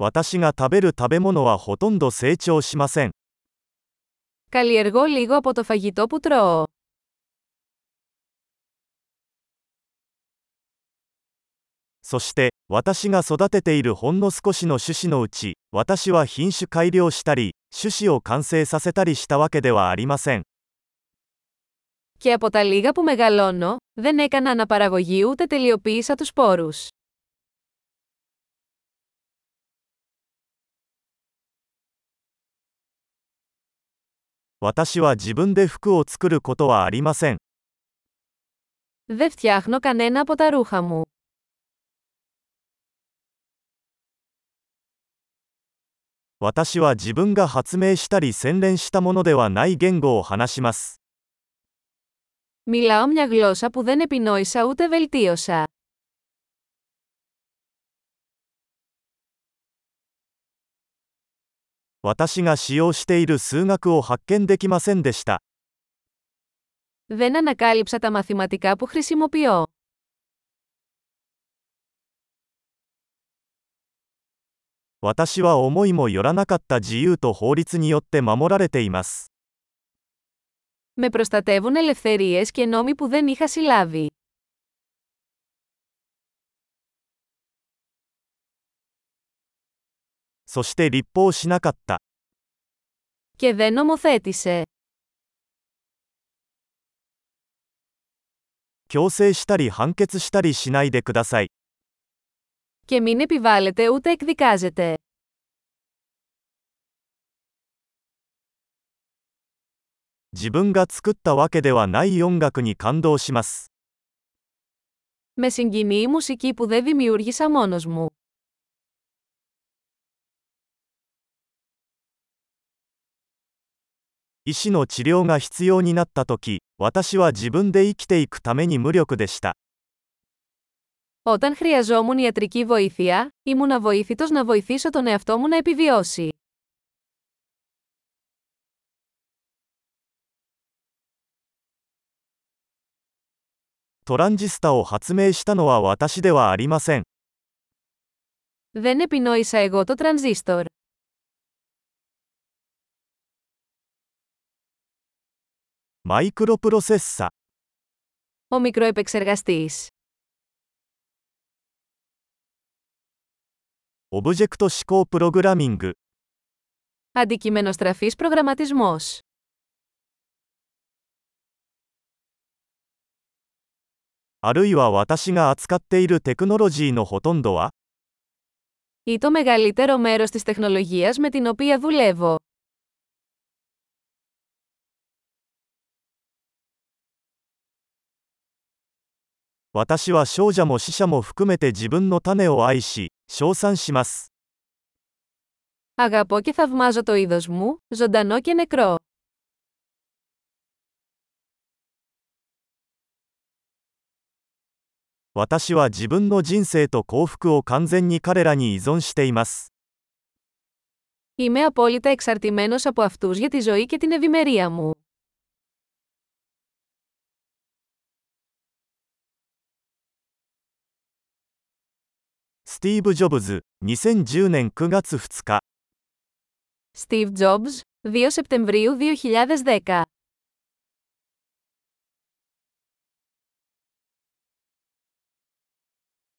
私が食べる食べ物はほとんど成長しません。 Καλλιεργώ λίγο από το φαγητό που τρώω. そして、私が育てているほんの少しの種子のうち、私は品種改良したり、種子を完成させたりしたわけではありません。 Και από τα λίγα που μεγαλώνω, δεν έκανα αναπαραγωγή ούτε τελειοποίησα τους σπόρους. 私は自分で服を作ることはありません。 Δεν φτιάχνω κανένα από τα ρούχα μου. 私は自分が発明したり洗練したものではない言語を話します。 Μιλάω μια γλώσσα που δεν επινόησα ούτε βελτίωσα. 私が使用している数学を発見できませんでした。 Δεν ανακάλυψα τα μαθηματικά που χρησιμοποιώ. 私は思いもよらなかった自由と法律によって守られています。 Με προστατεύουν ελευθερίες και νόμοι που δεν είχα συλλάβει. そして立法しなかった。 Και δεν νομοθέτησε. 強制したり判決したりしないでください。 Και μην επιβάλλεται ούτε εκδικάζεται. 自分が作ったわけではない音楽に感動します。 Με συγκινεί η μουσική που δεν δημιούργησα μόνος μου. 医師の治療が必要になったとき、私は自分で生きていくために無力でした。 Όταν χρειαζόμουν ιατρική βοήθεια, ήμουν αβοήθητος να βοηθήσω τον εαυτό μου να επιβιώσει. トランジスタを発明したのは私ではありません。 Δεν επινόησα εγώ το τρανζίστορ. Microprocessor. Ο μικροεπεξεργαστής. Object 思考 Programming. Αντικειμενοστραφής προγραμματισμός. Ή το μεγαλύτερο μέρος της τεχνολογίας με την οποία δουλεύω. 私は少女も死者も含めて自分の種を愛し、称賛します。 Αγαπώ και θαυμάζω το είδος μου, ζωντανό και νεκρό. 私は自分の人生と幸福を完全に彼らに依存しています。 Είμαι απόλυτα εξαρτημένος από αυτούς για τη ζωή και την ευημερία μου. スティーブ・ジョブズ、2010年9月2日。 Steve Jobs, 2 Σεπτεμβρίου 2010